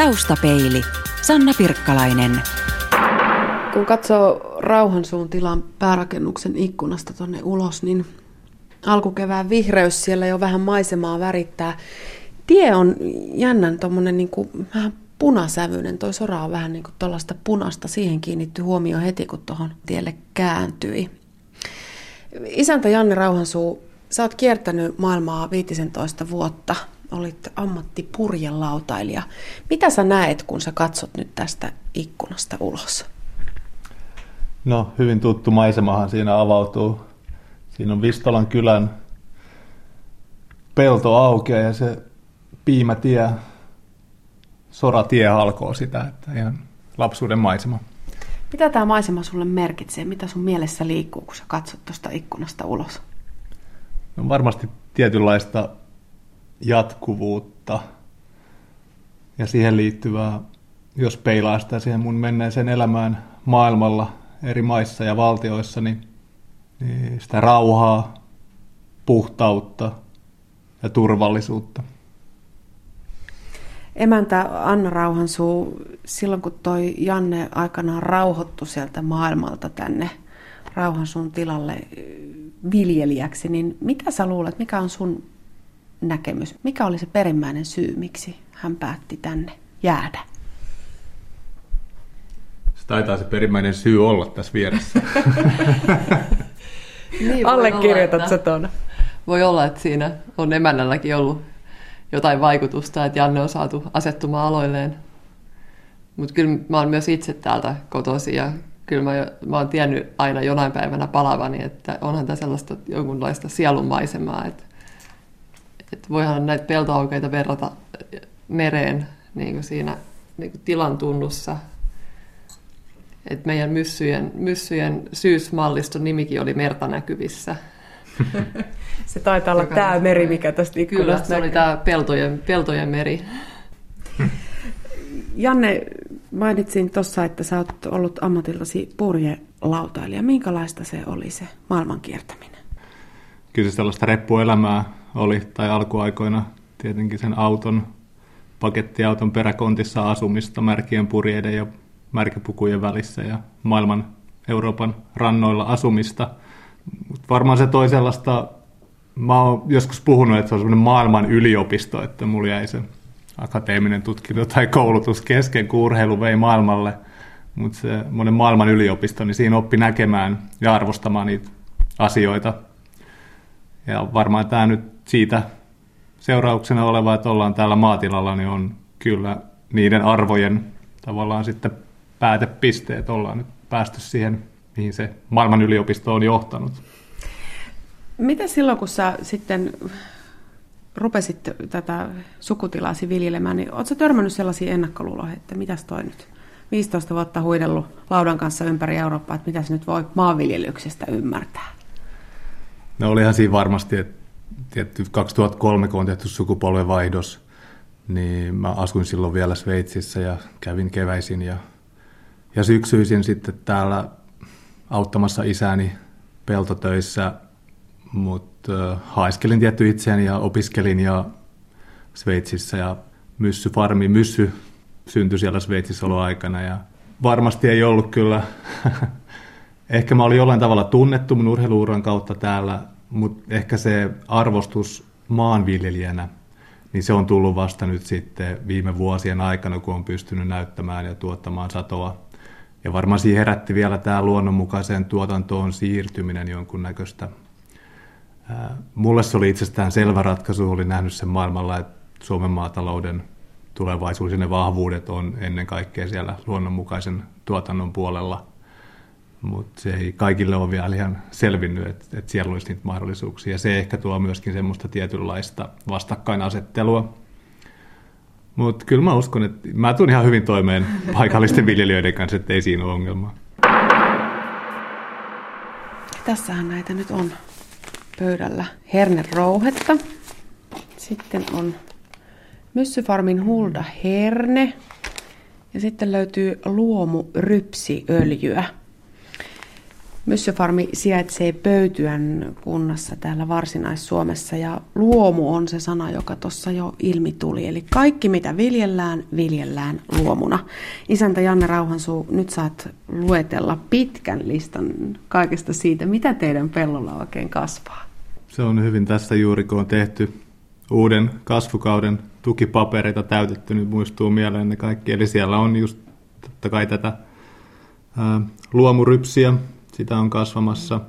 Taustapeili. Sanna Pirkkalainen. Kun katsoo Rauhansuun tilan päärakennuksen ikkunasta tuonne ulos, niin alkukevään vihreys siellä jo vähän maisemaa värittää. Tie on jännän tuommoinen niin vähän punasävyinen. Toi sora on vähän niin kuin tuollaista punasta. Siihen kiinnittyi huomio heti, kun tuohon tielle kääntyi. Isäntä Janne Rauhansuu, sä oot kiertänyt maailmaa 15 vuotta. Olit ammattipurjelautailija. Mitä sä näet, kun sä katsot nyt tästä ikkunasta ulos? No, hyvin tuttu maisemahan siinä avautuu. Siinä on Vistolan kylän pelto aukeaa ja se piimätie, soratie halkoo sitä, että ihan lapsuuden maisema. Mitä tämä maisema sulle merkitsee? Mitä sun mielessä liikkuu, kun sä katsot tuosta ikkunasta ulos? No varmasti tietynlaista jatkuvuutta ja siihen liittyvää, jos peilaa sitä siihen mun menneeseen elämään maailmalla eri maissa ja valtioissa, niin, niin sitä rauhaa, puhtautta ja turvallisuutta. Emäntä Anna Rauhansuu, silloin kun toi Janne aikanaan rauhoittu sieltä maailmalta tänne Rauhansuun tilalle viljelijäksi, niin mitä sä luulet, mikä on sun näkemys? Mikä oli se perimmäinen syy, miksi hän päätti tänne jäädä? Se taitaa se perimmäinen syy olla tässä vieressä. niin, Allekirjoitat sä tuon. Voi olla, että siinä on emännälläkin ollut jotain vaikutusta, että Janne on saatu asettumaan aloilleen. Mutta kyllä mä oon myös itse täältä kotoisin ja kyllä mä, mä oon tiennyt aina jonain päivänä palavani, että onhan tämä sellaista jonkunlaista sielunmaisemaa, että, että voihan näitä peltoaukeita verrata mereen niin kuin siinä niin kuin tilan tunnussa. että meidän myssyjen, myssyjen syysmalliston nimikin oli merta näkyvissä. Se taitaa olla tämä meri, mikä tästä ikkunasta Kyllä, se oli tämä peltojen, peltojen meri. Janne, mainitsin tuossa, että sä oot ollut ammatiltasi purjelautailija. Minkälaista se oli se maailman kiertäminen? Kyllä se sellaista reppuelämää oli, tai alkuaikoina tietenkin sen auton, pakettiauton peräkontissa asumista märkien purjeiden ja märkäpukujen välissä ja maailman Euroopan rannoilla asumista. Varmaan se toi sellaista mä oon joskus puhunut, että se on semmoinen maailman yliopisto, että mulla jäi se akateeminen tutkinto tai koulutus kesken, kun urheilu vei maailmalle. Mutta se monen maailman yliopisto, niin siinä oppi näkemään ja arvostamaan niitä asioita. Ja varmaan tämä nyt siitä seurauksena oleva, että ollaan täällä maatilalla, niin on kyllä niiden arvojen tavallaan sitten päätepisteet. Ollaan nyt päästy siihen, mihin se maailman yliopisto on johtanut. Mitä silloin, kun sä sitten rupesit tätä sukutilasi viljelemään, niin ootko törmännyt sellaisia ennakkoluuloja, että mitäs toi nyt? 15 vuotta huidellut laudan kanssa ympäri Eurooppaa, että mitä se nyt voi maanviljelyksestä ymmärtää? No olihan siinä varmasti, että tietty 2003, kun on tehty sukupolvenvaihdos, niin mä asuin silloin vielä Sveitsissä ja kävin keväisin ja, ja syksyisin sitten täällä auttamassa isäni peltotöissä mutta haiskelin tietty itseäni ja opiskelin ja Sveitsissä ja Myssy Farmi, Myssy syntyi siellä Sveitsissä aikana ja varmasti ei ollut kyllä, ehkä mä olin jollain tavalla tunnettu mun urheiluuran kautta täällä, mutta ehkä se arvostus maanviljelijänä, niin se on tullut vasta nyt sitten viime vuosien aikana, kun on pystynyt näyttämään ja tuottamaan satoa. Ja varmaan siihen herätti vielä tämä luonnonmukaiseen tuotantoon siirtyminen jonkunnäköistä Mulle se oli itsestään selvä ratkaisu, olin nähnyt sen maailmalla, että Suomen maatalouden tulevaisuus ja ne vahvuudet on ennen kaikkea siellä luonnonmukaisen tuotannon puolella. Mutta se ei kaikille ole vielä ihan selvinnyt, että, että siellä olisi niitä mahdollisuuksia. Se ehkä tuo myöskin semmoista tietynlaista vastakkainasettelua. Mutta kyllä mä uskon, että mä tuun ihan hyvin toimeen paikallisten viljelijöiden kanssa, että ei siinä ole ongelmaa. Tässähän näitä nyt on pöydällä hernerouhetta. Sitten on Myssyfarmin hulda herne. Ja sitten löytyy luomu rypsiöljyä. Myssyfarmi sijaitsee Pöytyän kunnassa täällä Varsinais-Suomessa ja luomu on se sana, joka tuossa jo ilmi tuli. Eli kaikki mitä viljellään, viljellään luomuna. Isäntä Janne Rauhansuu, nyt saat luetella pitkän listan kaikesta siitä, mitä teidän pellolla oikein kasvaa. Se on hyvin tässä juuri, kun on tehty uuden kasvukauden tukipapereita täytetty, nyt muistuu mieleen ne kaikki. Eli siellä on just totta kai tätä ää, luomurypsiä, sitä on kasvamassa,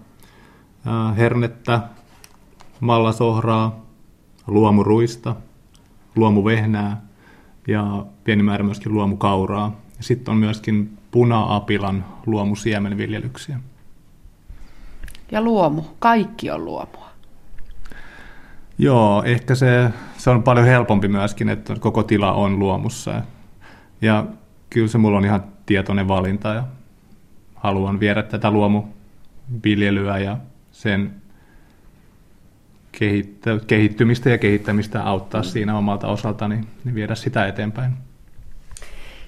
hernettä, mallasohraa, luomuruista, luomuvehnää ja pieni määrä myöskin luomukauraa. Sitten on myöskin puna-apilan luomusiemenviljelyksiä. Ja luomu, kaikki on luomua. Joo, ehkä se, se on paljon helpompi myöskin, että koko tila on luomussa. Ja kyllä se mulla on ihan tietoinen valinta ja haluan viedä tätä luomuviljelyä ja sen kehittymistä ja kehittämistä auttaa siinä omalta osaltani, niin viedä sitä eteenpäin.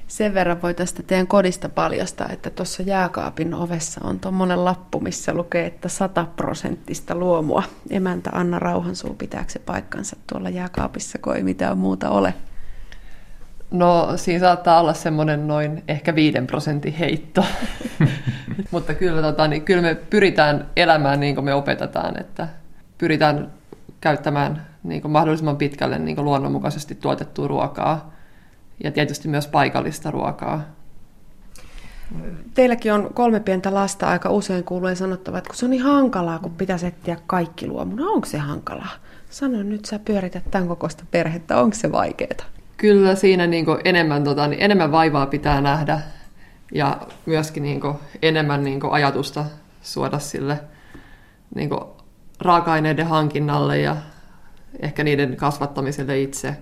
Sen verran voi tästä teidän kodista paljastaa, että tuossa jääkaapin ovessa on tuommoinen lappu, missä lukee, että 100 prosenttista luomua. Emäntä Anna Rauhansuu, pitääkö se paikkansa tuolla jääkaapissa, kun ei mitään muuta ole? No siinä saattaa olla semmoinen noin ehkä 5 prosentin heitto. Mutta kyllä, tota, niin, kyllä me pyritään elämään niin kuin me opetetaan, että pyritään käyttämään niin kuin mahdollisimman pitkälle niin kuin luonnonmukaisesti tuotettua ruokaa ja tietysti myös paikallista ruokaa. Teilläkin on kolme pientä lasta, aika usein kuuluu sanottava, että kun se on niin hankalaa, kun pitäisi etsiä kaikki luomuna. Onko se hankalaa? Sano nyt, sä pyörität tämän kokoista perhettä, onko se vaikeaa? Kyllä siinä niin enemmän, tota, niin enemmän vaivaa pitää nähdä ja myöskin niin enemmän niin ajatusta suoda sille niin raaka-aineiden hankinnalle ja ehkä niiden kasvattamiselle itse.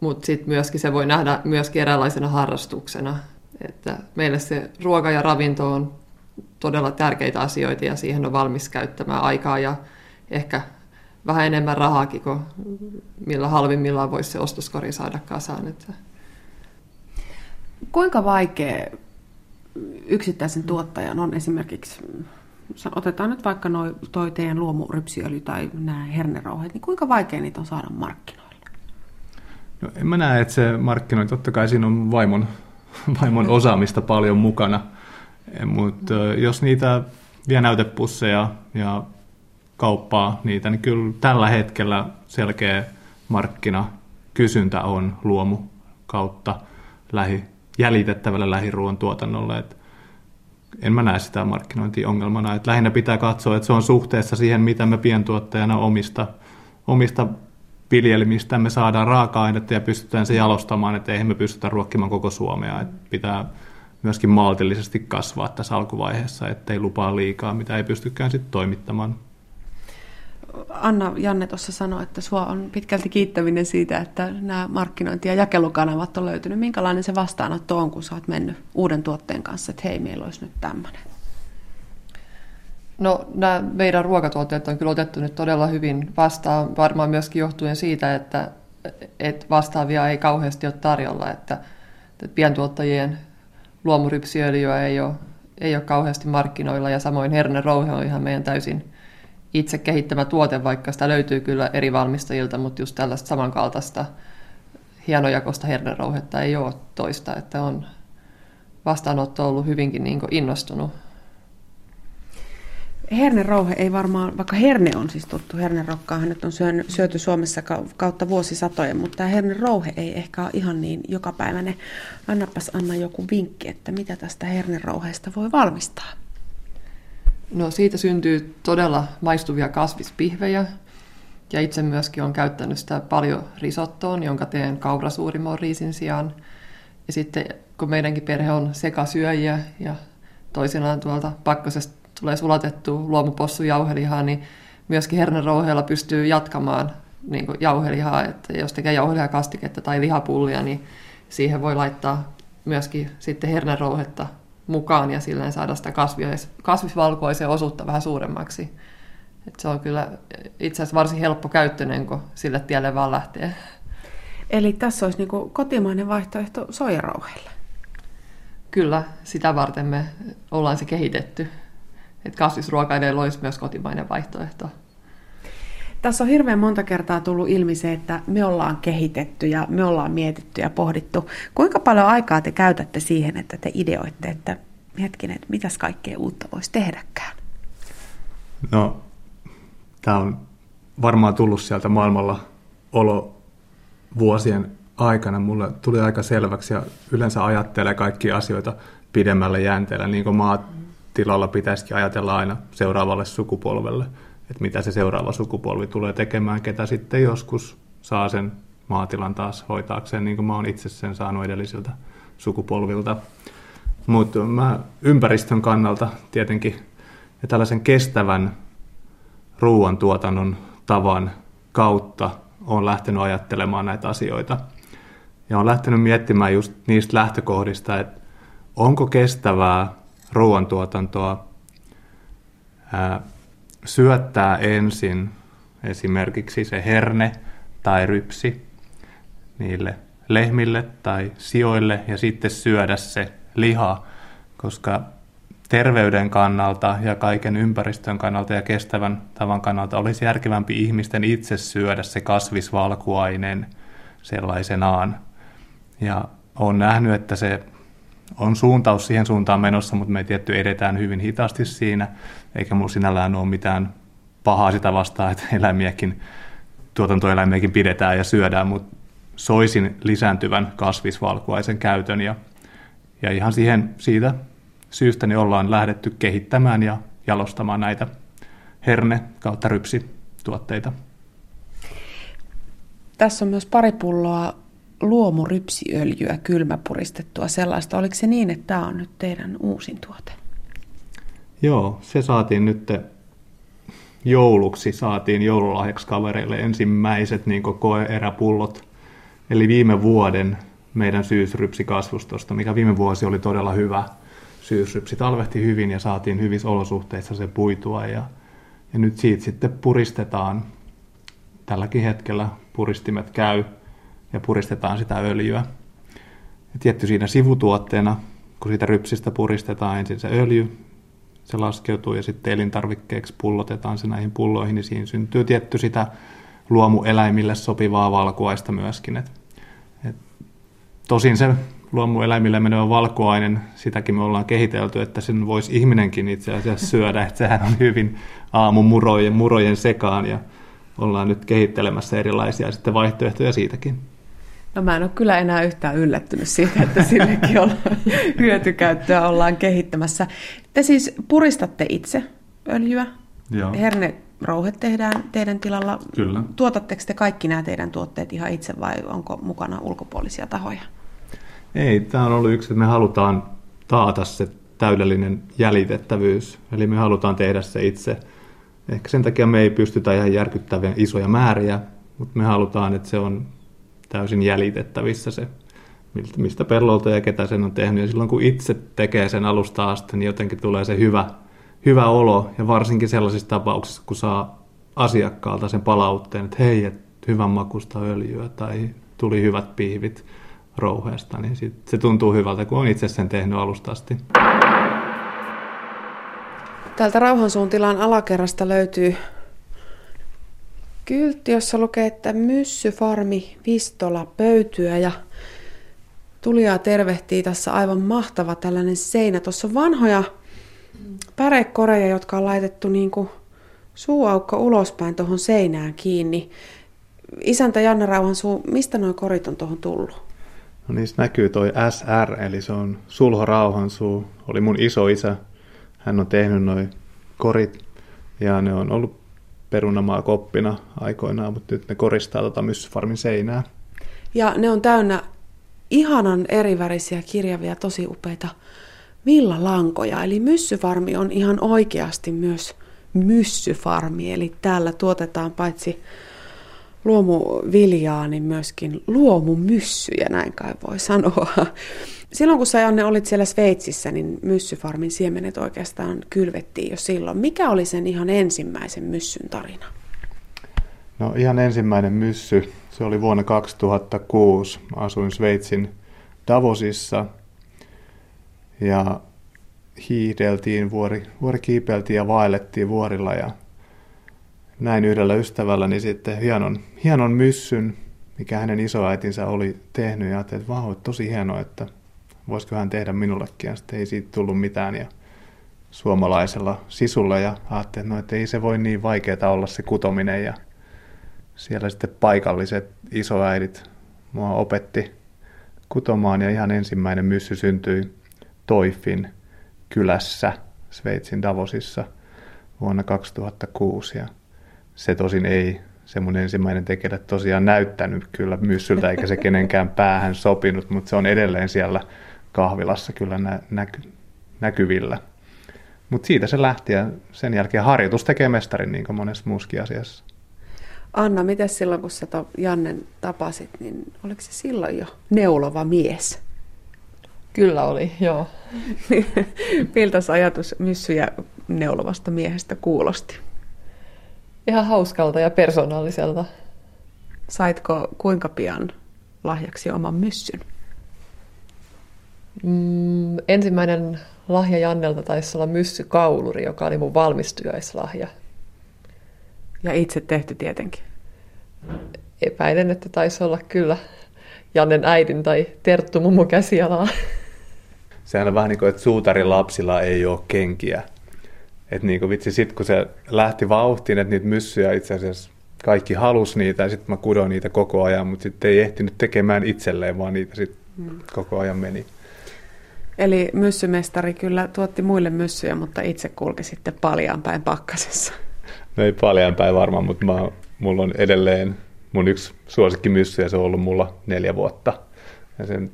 Mutta sitten myöskin se voi nähdä myöskin eräänlaisena harrastuksena. Että meille se ruoka ja ravinto on todella tärkeitä asioita ja siihen on valmis käyttämään aikaa ja ehkä vähän enemmän rahaakin kuin millä halvimmillaan voisi se ostoskori saada kasaan. Että. Kuinka vaikea yksittäisen tuottajan on esimerkiksi, otetaan nyt vaikka noi, toi teidän luomurypsiöljy tai nämä hernerauheet, niin kuinka vaikea niitä on saada markkinoille? No, en mä näe, että se markkinointi, totta kai siinä on vaimon, vaimon osaamista paljon mukana, mutta jos niitä vie näytepusseja ja kauppaa niitä, niin kyllä tällä hetkellä selkeä markkina kysyntä on luomu kautta lähi, jäljitettävälle lähiruoan tuotannolle. Et en mä näe sitä markkinointiongelmana. Et lähinnä pitää katsoa, että se on suhteessa siihen, mitä me pientuottajana omista, omista viljelmistä me saadaan raaka-ainetta ja pystytään se jalostamaan, että eihän me pystytä ruokkimaan koko Suomea. Et pitää myöskin maltillisesti kasvaa tässä alkuvaiheessa, ettei lupaa liikaa, mitä ei pystykään sitten toimittamaan. Anna Janne tuossa sanoi, että sua on pitkälti kiittäminen siitä, että nämä markkinointi- ja jakelukanavat on löytynyt. Minkälainen se vastaanotto on, kun sä oot mennyt uuden tuotteen kanssa, että hei, meillä olisi nyt tämmöinen? No nämä meidän ruokatuotteet on kyllä otettu nyt todella hyvin vastaan, varmaan myöskin johtuen siitä, että, että vastaavia ei kauheasti ole tarjolla, että, että pientuottajien luomurypsiöljyä ei ole, ei ole kauheasti markkinoilla ja samoin hernerouhe on ihan meidän täysin itse kehittämä tuote, vaikka sitä löytyy kyllä eri valmistajilta, mutta just tällaista samankaltaista hienojakosta hernerouhetta ei ole toista, että on vastaanotto ollut hyvinkin niin innostunut. Hernerouhe ei varmaan, vaikka herne on siis tuttu, hernerokkaahan nyt on syöty Suomessa kautta vuosisatojen, mutta tämä hernerouhe ei ehkä ole ihan niin jokapäiväinen. Annapas Anna joku vinkki, että mitä tästä hernerouheesta voi valmistaa. No siitä syntyy todella maistuvia kasvispihvejä. Ja itse myöskin olen käyttänyt sitä paljon risottoon, jonka teen kaurasuurimon riisin sijaan. Ja sitten kun meidänkin perhe on sekasyöjiä ja toisinaan tuolta pakkasesta tulee sulatettu luomupossu jauhelihaa, niin myöskin hernerouheella pystyy jatkamaan niin jauhelihaa. Että jos tekee jauhelihakastiketta tai lihapullia, niin siihen voi laittaa myöskin sitten hernerouhetta mukaan ja silleen saada sitä kasvisvalkoisen osuutta vähän suuremmaksi. Et se on kyllä itse asiassa varsin helppo käyttöinen, kun sille tielle vaan lähtee. Eli tässä olisi niin kotimainen vaihtoehto soijarauheille? Kyllä, sitä varten me ollaan se kehitetty. että kasvisruoka olisi myös kotimainen vaihtoehto. Tässä on hirveän monta kertaa tullut ilmi se, että me ollaan kehitetty ja me ollaan mietitty ja pohdittu. Kuinka paljon aikaa te käytätte siihen, että te ideoitte, että hetkinen, että mitäs kaikkea uutta voisi tehdäkään? No, tämä on varmaan tullut sieltä maailmalla olo vuosien aikana. Mulle tuli aika selväksi ja yleensä ajattelee kaikki asioita pidemmällä jänteellä, niin kuin maatilalla pitäisikin ajatella aina seuraavalle sukupolvelle, että mitä se seuraava sukupolvi tulee tekemään, ketä sitten joskus saa sen maatilan taas hoitaakseen, niin kuin mä oon itse sen saanut edellisiltä sukupolvilta. Mutta mä ympäristön kannalta tietenkin ja tällaisen kestävän ruoantuotannon tavan kautta olen lähtenyt ajattelemaan näitä asioita. Ja olen lähtenyt miettimään just niistä lähtökohdista, että onko kestävää ruoantuotantoa syöttää ensin esimerkiksi se herne tai rypsi niille lehmille tai sioille ja sitten syödä se liha, koska terveyden kannalta ja kaiken ympäristön kannalta ja kestävän tavan kannalta olisi järkevämpi ihmisten itse syödä se kasvisvalkuainen sellaisenaan. Ja olen nähnyt, että se on suuntaus siihen suuntaan menossa, mutta me tietty edetään hyvin hitaasti siinä, eikä minulla sinällään ole mitään pahaa sitä vastaan, että eläimiäkin, tuotantoeläimiäkin pidetään ja syödään, mutta soisin lisääntyvän kasvisvalkuaisen käytön ja, ja ihan siihen siitä syystä niin ollaan lähdetty kehittämään ja jalostamaan näitä herne kautta rypsituotteita. Tässä on myös pari pulloa luomurypsiöljyä kylmäpuristettua sellaista. Oliko se niin, että tämä on nyt teidän uusin tuote? Joo, se saatiin nyt jouluksi, saatiin joululahjaksi kavereille ensimmäiset niin koe-eräpullot. Eli viime vuoden meidän syysrypsikasvustosta, mikä viime vuosi oli todella hyvä syysrypsi. Talvehti hyvin ja saatiin hyvissä olosuhteissa se puitua ja, ja nyt siitä sitten puristetaan. Tälläkin hetkellä puristimet käy ja puristetaan sitä öljyä. Ja tietty siinä sivutuotteena, kun siitä rypsistä puristetaan ensin se öljy, se laskeutuu ja sitten elintarvikkeeksi pullotetaan se näihin pulloihin, niin siinä syntyy tietty sitä luomueläimille sopivaa valkuaista myöskin. Et, et, tosin se luomueläimille menevä valkuainen, sitäkin me ollaan kehitelty, että sen voisi ihminenkin itse asiassa syödä, että sehän on hyvin aamun murojen, murojen sekaan ja ollaan nyt kehittelemässä erilaisia sitten vaihtoehtoja siitäkin. No mä en ole kyllä enää yhtään yllättynyt siitä, että sillekin on hyötykäyttöä ollaan kehittämässä. Te siis puristatte itse öljyä. Joo. Herne rouhet tehdään teidän tilalla. Kyllä. Tuotatteko te kaikki nämä teidän tuotteet ihan itse vai onko mukana ulkopuolisia tahoja? Ei, tämä on ollut yksi, että me halutaan taata se täydellinen jäljitettävyys. Eli me halutaan tehdä se itse. Ehkä sen takia me ei pystytä ihan järkyttäviä isoja määriä, mutta me halutaan, että se on täysin jäljitettävissä se, mistä pellolta ja ketä sen on tehnyt. Ja silloin kun itse tekee sen alusta asti, niin jotenkin tulee se hyvä, hyvä olo. Ja varsinkin sellaisissa tapauksissa, kun saa asiakkaalta sen palautteen, että hei, et hyvän makusta öljyä tai tuli hyvät pihvit rouheesta, niin sit se tuntuu hyvältä, kun on itse sen tehnyt alusta asti. Täältä Rauhansuuntilan alakerrasta löytyy kyltti, jossa lukee, että Myssyfarmi Vistola pöytyä ja tulijaa tervehtii tässä aivan mahtava tällainen seinä. Tuossa on vanhoja pärekoreja, jotka on laitettu niin kuin suuaukko ulospäin tuohon seinään kiinni. Isäntä Janne Rauhansuu, mistä nuo korit on tuohon tullut? No niissä näkyy toi SR, eli se on Sulho Rauhansuu. Oli mun iso isä. Hän on tehnyt noin korit ja ne on ollut perunamaa koppina aikoinaan, mutta nyt ne koristaa tota myssyfarmin seinää. Ja ne on täynnä ihanan erivärisiä, kirjavia, tosi upeita villalankoja. Eli myssyfarmi on ihan oikeasti myös myssyfarmi, eli täällä tuotetaan paitsi luomuviljaa, niin myöskin luomumyssyjä, näin kai voi sanoa. Silloin kun sä Janne olit siellä Sveitsissä, niin myssyfarmin siemenet oikeastaan kylvettiin jo silloin. Mikä oli sen ihan ensimmäisen myssyn tarina? No ihan ensimmäinen myssy, se oli vuonna 2006. Asuin Sveitsin Davosissa ja hiihdeltiin, vuori, vuori kiipeiltiin ja vaellettiin vuorilla ja näin yhdellä ystävälläni sitten hienon, hienon myssyn, mikä hänen isoäitinsä oli tehnyt. Ja ajattelin, että vau, tosi hienoa, että voisiko hän tehdä minullekin. Ja sitten ei siitä tullut mitään. Ja suomalaisella sisulla ja ajattelin, että, no, että ei se voi niin vaikeaa olla se kutominen. Ja siellä sitten paikalliset isoäidit mua opetti kutomaan. Ja ihan ensimmäinen myssy syntyi Toifin kylässä Sveitsin Davosissa vuonna 2006 ja se tosin ei se mun ensimmäinen tekele tosiaan näyttänyt kyllä myssyltä eikä se kenenkään päähän sopinut, mutta se on edelleen siellä kahvilassa kyllä nä- näky- näkyvillä. Mutta siitä se lähti ja sen jälkeen harjoitus tekee mestarin niin kuin monessa muuskin asiassa. Anna, miten silloin kun sä Jannen tapasit, niin oliko se silloin jo neulova mies? Kyllä oli, joo. Miltä ajatus myssyjä neulovasta miehestä kuulosti? Ihan hauskalta ja persoonalliselta. Saitko kuinka pian lahjaksi oman myssyn? Mm, ensimmäinen lahja Jannelta taisi olla myssykauluri, joka oli mun valmistujaislahja. Ja itse tehty tietenkin. Epäilen, että taisi olla kyllä Jannen äidin tai Terttu mummon käsialaa. Sehän on vähän niin kuin, että suutarin lapsilla ei ole kenkiä. Että niin kuin vitsi, sit kun se lähti vauhtiin, että niitä myssyjä itse asiassa kaikki halus niitä ja sitten mä kudoin niitä koko ajan, mutta sitten ei ehtinyt tekemään itselleen, vaan niitä sitten hmm. koko ajan meni. Eli myssymestari kyllä tuotti muille myssyjä, mutta itse kulki sitten paljaan päin pakkasessa. No ei paljaan päin varmaan, mutta mä, mulla on edelleen mun yksi myssy ja se on ollut mulla neljä vuotta. Ja sen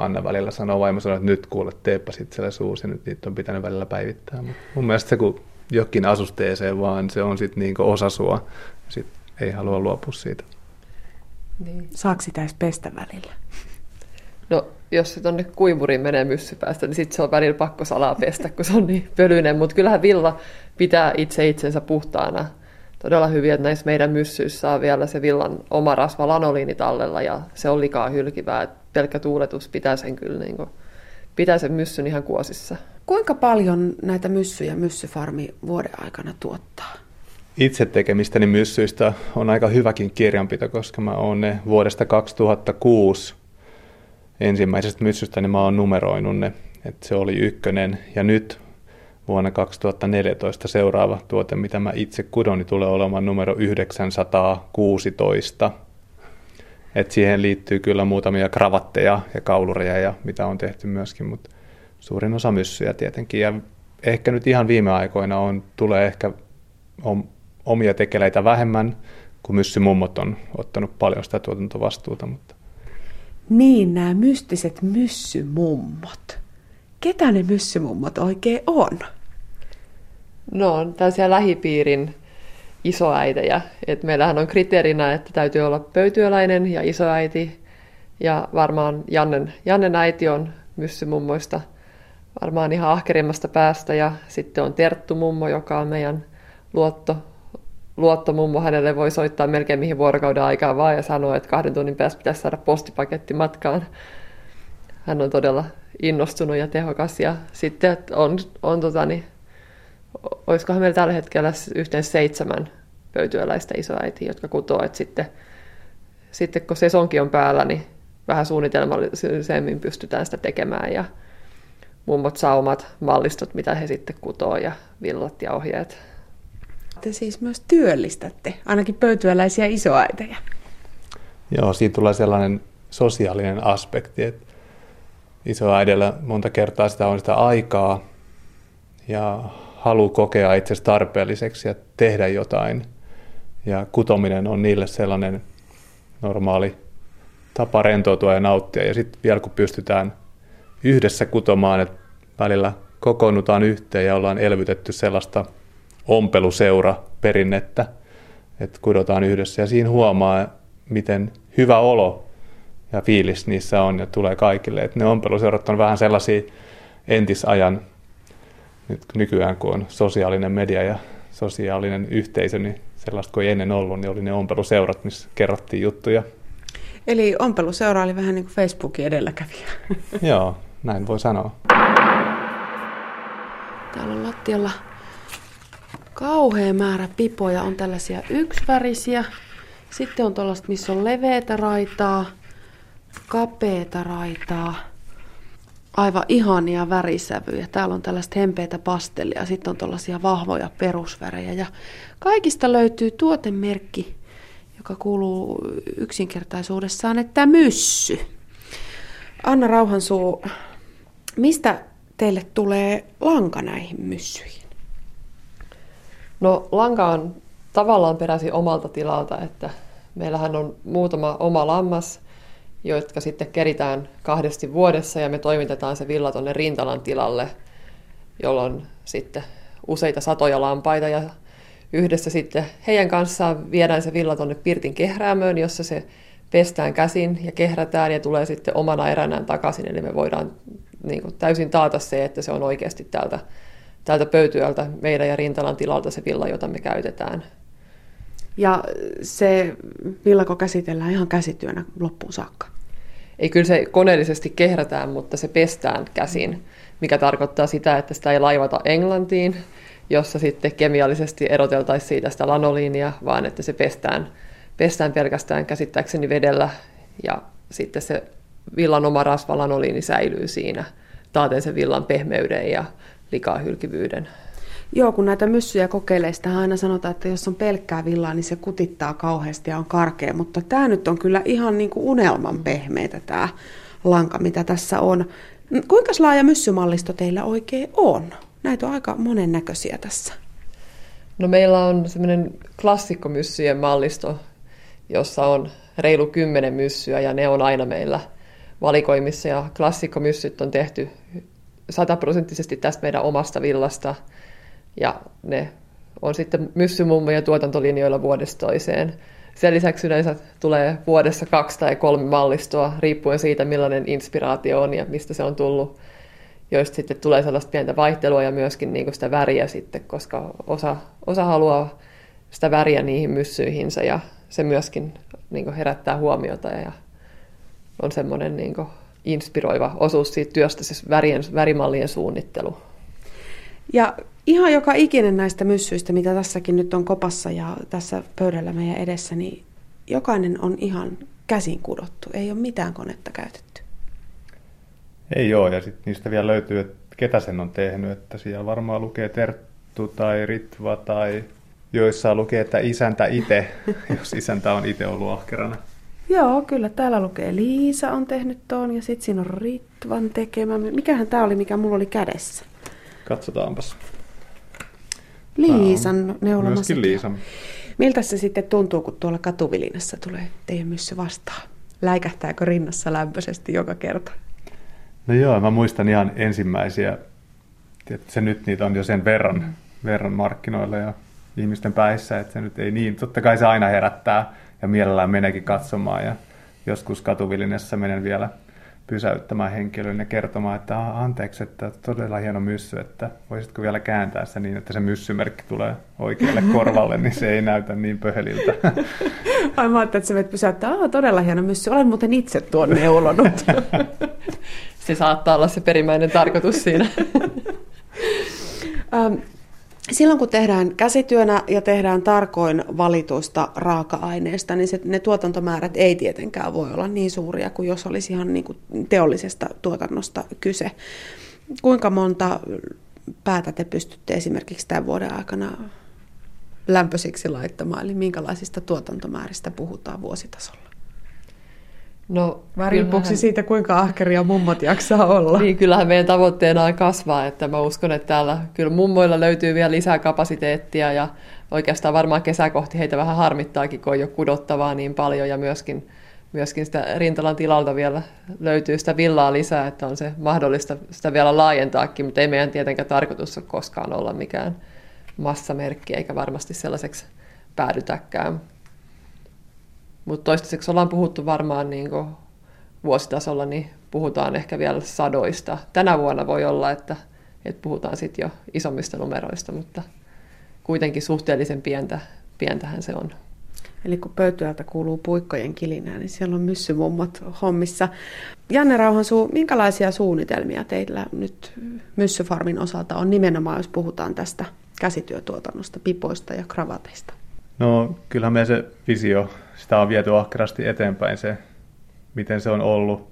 Anna välillä sanoo vaimo sanoo, että nyt kuule, teepä sitten siellä suusi, nyt niitä on pitänyt välillä päivittää. Mutta mun mielestä se, kun jokin asusteeseen vaan, se on sitten niin osa sua, sit ei halua luopua siitä. Niin. Saako sitä edes pestä välillä? No, jos se tuonne kuivuriin menee myssypäästä, niin sitten se on välillä pakko salaa pestä, kun se on niin pölyinen. Mutta kyllähän villa pitää itse itsensä puhtaana todella hyvin, että näissä meidän myssyissä on vielä se villan oma rasva lanoliini tallella ja se on likaa hylkivää. Et pelkkä tuuletus pitää sen kyllä niin kuin, pitää sen myssyn ihan kuosissa. Kuinka paljon näitä myssyjä myssyfarmi vuoden aikana tuottaa? Itse tekemistäni myssyistä on aika hyväkin kirjanpito, koska mä oon ne vuodesta 2006 ensimmäisestä myssystä, niin mä oon numeroinut ne. että se oli ykkönen ja nyt vuonna 2014 seuraava tuote, mitä mä itse kudon, niin tulee olemaan numero 916. Et siihen liittyy kyllä muutamia kravatteja ja kaulureja ja mitä on tehty myöskin, mutta suurin osa myssyjä tietenkin. Ja ehkä nyt ihan viime aikoina on, tulee ehkä omia tekeleitä vähemmän, kun myssymummot on ottanut paljon sitä tuotantovastuuta. Mutta. Niin, nämä mystiset myssymummot. Ketä ne myssymummot oikein on? No, on tällaisia lähipiirin isoäitejä. Et meillähän on kriteerinä, että täytyy olla pöytyöläinen ja isoäiti. Ja varmaan Jannen, Jannen äiti on myssymummoista varmaan ihan ahkerimmasta päästä. Ja sitten on Terttu mummo, joka on meidän luotto, luottomummo. Hänelle voi soittaa melkein mihin vuorokauden aikaan vaan ja sanoa, että kahden tunnin päästä pitäisi saada postipaketti matkaan. Hän on todella innostunut ja tehokas. Ja sitten on, on tota, niin, olisikohan meillä tällä hetkellä yhteen seitsemän pöytyöläistä isoäitiä, jotka kutoo, että sitten, sitten kun sesonki on päällä, niin vähän suunnitelmallisemmin pystytään sitä tekemään ja mummot saa omat mallistot, mitä he sitten kutoo ja villat ja ohjeet. Te siis myös työllistätte ainakin pöytyöläisiä isoäitejä. Joo, siitä tulee sellainen sosiaalinen aspekti, että isoäidellä monta kertaa sitä on sitä aikaa ja halu kokea itsesi tarpeelliseksi ja tehdä jotain. Ja kutominen on niille sellainen normaali tapa rentoutua ja nauttia. Ja sitten vielä kun pystytään yhdessä kutomaan, että välillä kokoonnutaan yhteen ja ollaan elvytetty sellaista ompeluseura perinnettä, että kudotaan yhdessä. Ja siinä huomaa, miten hyvä olo ja fiilis niissä on ja tulee kaikille. Että ne ompeluseurat on vähän sellaisia entisajan nyt nykyään kun on sosiaalinen media ja sosiaalinen yhteisö, niin sellaista kuin ei ennen ollut, niin oli ne ompeluseurat, missä kerrottiin juttuja. Eli ompeluseura oli vähän niin kuin Facebookin edelläkävijä. Joo, näin voi sanoa. lattialla kauhea määrä pipoja. On tällaisia yksivärisiä. Sitten on tuollaista, missä on leveätä raitaa, kapeeta raitaa, aivan ihania värisävyjä. Täällä on tällaista hempeitä pastellia, sitten on tuollaisia vahvoja perusvärejä. Ja kaikista löytyy tuotemerkki, joka kuuluu yksinkertaisuudessaan, että myssy. Anna Rauhansuu, mistä teille tulee lanka näihin myssyihin? No lanka on tavallaan peräsi omalta tilalta, että meillähän on muutama oma lammas, jotka sitten keritään kahdesti vuodessa ja me toimitetaan se villa tuonne Rintalan tilalle, jolloin sitten useita satoja lampaita ja yhdessä sitten heidän kanssaan viedään se villa tuonne Pirtin kehräämöön, jossa se pestään käsin ja kehrätään ja tulee sitten omana eränään takaisin. Eli me voidaan niin kuin, täysin taata se, että se on oikeasti täältä, täältä pöytyöltä meidän ja Rintalan tilalta se villa, jota me käytetään. Ja se villako käsitellään ihan käsityönä loppuun saakka? Ei, kyllä se koneellisesti kehrätään, mutta se pestään käsin, mikä tarkoittaa sitä, että sitä ei laivata Englantiin, jossa sitten kemiallisesti eroteltaisiin siitä sitä lanoliinia, vaan että se pestään, pestään pelkästään käsittääkseni vedellä ja sitten se villan oma rasvalanoliini säilyy siinä, taaten sen villan pehmeyden ja likahylkivyyden. Joo, kun näitä myssyjä kokeilee, sitä aina sanotaan, että jos on pelkkää villaa, niin se kutittaa kauheasti ja on karkea. Mutta tämä nyt on kyllä ihan niin kuin unelman pehmeitä tämä lanka, mitä tässä on. Kuinka laaja myssymallisto teillä oikein on? Näitä on aika monennäköisiä tässä. No meillä on semmoinen klassikkomyssyjen mallisto, jossa on reilu kymmenen myssyä ja ne on aina meillä valikoimissa. Ja klassikkomyssyt on tehty sataprosenttisesti tästä meidän omasta villasta – ja ne on sitten myssymummoja tuotantolinjoilla vuodesta toiseen. Sen lisäksi yleensä tulee vuodessa kaksi tai kolme mallistoa, riippuen siitä, millainen inspiraatio on ja mistä se on tullut, joista sitten tulee sellaista pientä vaihtelua ja myöskin niin sitä väriä sitten, koska osa, osa haluaa sitä väriä niihin myssyihinsä ja se myöskin niin herättää huomiota ja on semmoinen niin inspiroiva osuus siitä työstä, siis värien, värimallien suunnittelu. Ja ihan joka ikinen näistä myssyistä, mitä tässäkin nyt on kopassa ja tässä pöydällä meidän edessä, niin jokainen on ihan käsin kudottu. Ei ole mitään konetta käytetty. Ei ole, ja sitten niistä vielä löytyy, että ketä sen on tehnyt. Että siellä varmaan lukee Terttu tai Ritva tai joissa lukee, että isäntä itse, jos isäntä on itse ollut ahkerana. Joo, kyllä. Täällä lukee Liisa on tehnyt tuon ja sitten siinä on Ritvan tekemä. Mikähän tämä oli, mikä mulla oli kädessä? Katsotaanpas. Liisan neuloma. Myöskin Liisan. Miltä se sitten tuntuu, kun tuolla katuvilinassa tulee teidän myssy vastaan? Läikähtääkö rinnassa lämpöisesti joka kerta? No joo, mä muistan ihan ensimmäisiä, että se nyt niitä on jo sen verran, mm. verran markkinoilla ja ihmisten päissä, että se nyt ei niin. Totta kai se aina herättää ja mielellään meneekin katsomaan ja joskus katuvilinessä menen vielä pysäyttämään henkilön ja kertomaan, että anteeksi, että todella hieno myssy, että voisitko vielä kääntää se niin, että se myssymerkki tulee oikealle korvalle, niin se ei näytä niin pöheliltä. Ai mä ajattelin, että se menet pysäyttää, Aa, todella hieno myssy, olen muuten itse tuon neulonut. se saattaa olla se perimmäinen tarkoitus siinä. Silloin kun tehdään käsityönä ja tehdään tarkoin valituista raaka-aineista, niin se, ne tuotantomäärät ei tietenkään voi olla niin suuria kuin jos olisi ihan niin kuin teollisesta tuotannosta kyse. Kuinka monta päätä te pystytte esimerkiksi tämän vuoden aikana lämpöisiksi laittamaan, eli minkälaisista tuotantomääristä puhutaan vuositasolla? No, Riippuuko siitä, kuinka ahkeria mummot jaksaa olla? Niin, kyllähän meidän tavoitteena on kasvaa, että mä uskon, että täällä kyllä mummoilla löytyy vielä lisää kapasiteettia ja oikeastaan varmaan kesäkohti heitä vähän harmittaakin, kun on jo kudottavaa niin paljon ja myöskin, myöskin sitä rintalan tilalta vielä löytyy sitä villaa lisää, että on se mahdollista sitä vielä laajentaakin, mutta ei meidän tietenkään tarkoitus ole koskaan olla mikään massamerkki eikä varmasti sellaiseksi päädytäkään. Mutta toistaiseksi ollaan puhuttu varmaan niin vuositasolla, niin puhutaan ehkä vielä sadoista. Tänä vuonna voi olla, että, että puhutaan sitten jo isommista numeroista, mutta kuitenkin suhteellisen pientä, pientähän se on. Eli kun pöytyältä kuuluu puikkojen kilinää, niin siellä on myssymummot hommissa. Janne Rauhansuu, minkälaisia suunnitelmia teillä nyt Myssyfarmin osalta on nimenomaan, jos puhutaan tästä käsityötuotannosta, pipoista ja kravateista? No kyllähän me se visio, sitä on viety ahkerasti eteenpäin se, miten se on ollut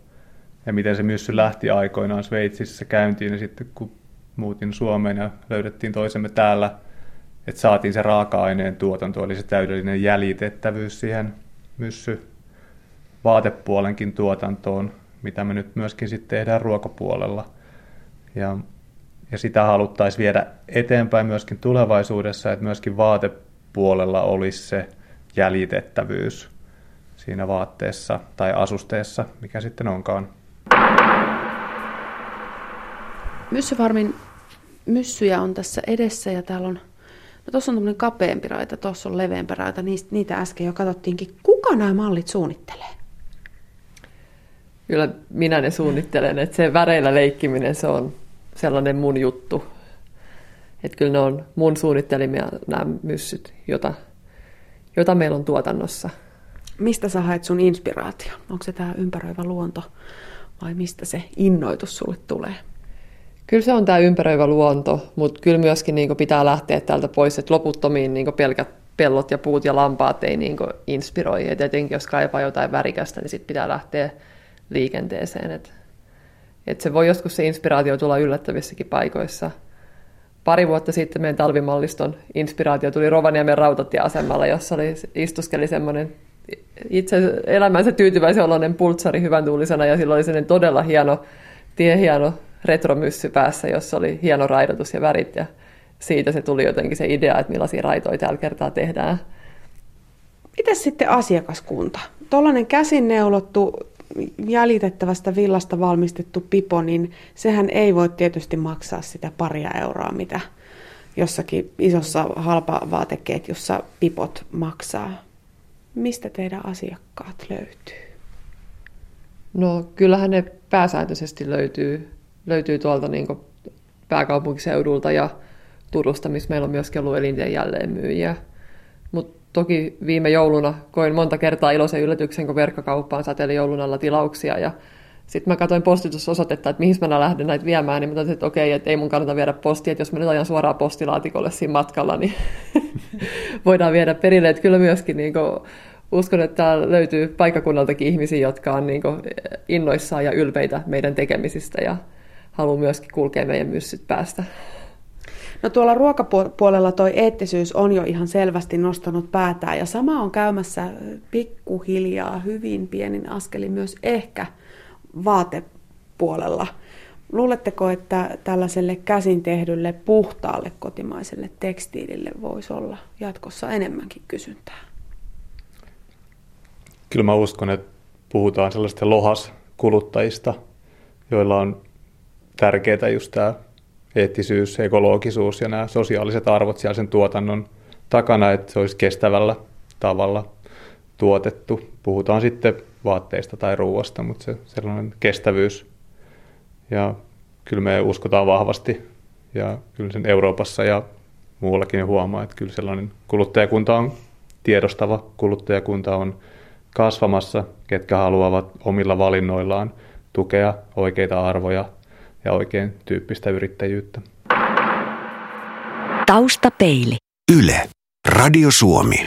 ja miten se myssy lähti aikoinaan Sveitsissä käyntiin ja sitten kun muutin Suomeen ja löydettiin toisemme täällä, että saatiin se raaka-aineen tuotanto, eli se täydellinen jäljitettävyys siihen myssy vaatepuolenkin tuotantoon, mitä me nyt myöskin sitten tehdään ruokapuolella. Ja, ja sitä haluttaisiin viedä eteenpäin myöskin tulevaisuudessa, että myöskin vaatepuolella olisi se jäljitettävyys siinä vaatteessa tai asusteessa, mikä sitten onkaan. Myssyfarmin myssyjä on tässä edessä ja täällä on, no tuossa on tämmöinen kapeampi raita, tuossa on leveämpi raita, niistä, niitä äsken jo katsottiinkin. Kuka nämä mallit suunnittelee? Kyllä minä ne suunnittelen, että se väreillä leikkiminen, se on sellainen mun juttu. Että kyllä ne on mun suunnittelimia nämä myssyt, jota, jota meillä on tuotannossa. Mistä sä haet sun inspiraatio? Onko se tämä ympäröivä luonto vai mistä se innoitus sulle tulee? Kyllä se on tämä ympäröivä luonto, mutta kyllä myöskin niin pitää lähteä täältä pois, että loputtomiin niin pelkät pellot ja puut ja lampaat ei niin inspiroi. Et etenkin jos kaipaa jotain värikästä, niin sitten pitää lähteä liikenteeseen. Et, et se voi joskus se inspiraatio tulla yllättävissäkin paikoissa. Pari vuotta sitten meidän talvimalliston inspiraatio tuli Rovaniemen rautatieasemalla, jossa oli, istuskeli semmoinen itse elämänsä tyytyväisen oloinen pultsari hyvän tuulisena ja sillä oli sellainen todella hieno, tiehieno retromyssy päässä, jossa oli hieno raidotus ja värit ja siitä se tuli jotenkin se idea, että millaisia raitoja tällä kertaa tehdään. Miten sitten asiakaskunta? Tuollainen käsin neulottu, jäljitettävästä villasta valmistettu pipo, niin sehän ei voi tietysti maksaa sitä paria euroa, mitä jossakin isossa halpavaateketjussa pipot maksaa. Mistä teidän asiakkaat löytyy? No kyllähän ne pääsääntöisesti löytyy löytyy tuolta niin pääkaupunkiseudulta ja Turusta, missä meillä on ollut elinten jälleenmyyjiä. Mutta toki viime jouluna koin monta kertaa iloisen yllätyksen, kun verkkokauppaan sateli joulun alla tilauksia ja sitten mä katsoin postitusosoitetta, että mihin mä lähden näitä viemään, niin mä totesin, että okei, että ei mun kannata viedä postia, että jos mä nyt ajan suoraan postilaatikolle siinä matkalla, niin voidaan viedä perille. Että kyllä myöskin niin kuin, uskon, että täällä löytyy paikkakunnaltakin ihmisiä, jotka on niin kuin, innoissaan ja ylpeitä meidän tekemisistä ja haluaa myöskin kulkea meidän myssyt päästä. No tuolla ruokapuolella toi eettisyys on jo ihan selvästi nostanut päätään ja sama on käymässä pikkuhiljaa hyvin pienin askeli myös ehkä vaatepuolella. Luuletteko, että tällaiselle käsin tehdylle puhtaalle kotimaiselle tekstiilille voisi olla jatkossa enemmänkin kysyntää? Kyllä mä uskon, että puhutaan sellaisista lohas kuluttajista, joilla on tärkeää just tämä eettisyys, ekologisuus ja nämä sosiaaliset arvot siellä sen tuotannon takana, että se olisi kestävällä tavalla tuotettu. Puhutaan sitten vaatteista tai ruoasta, mutta se sellainen kestävyys. Ja kyllä me uskotaan vahvasti ja kyllä sen Euroopassa ja muuallakin huomaa, että kyllä sellainen kuluttajakunta on tiedostava kuluttajakunta on kasvamassa, ketkä haluavat omilla valinnoillaan tukea oikeita arvoja ja oikein tyyppistä yrittäjyyttä. Taustapeili. Yle. Radio Suomi.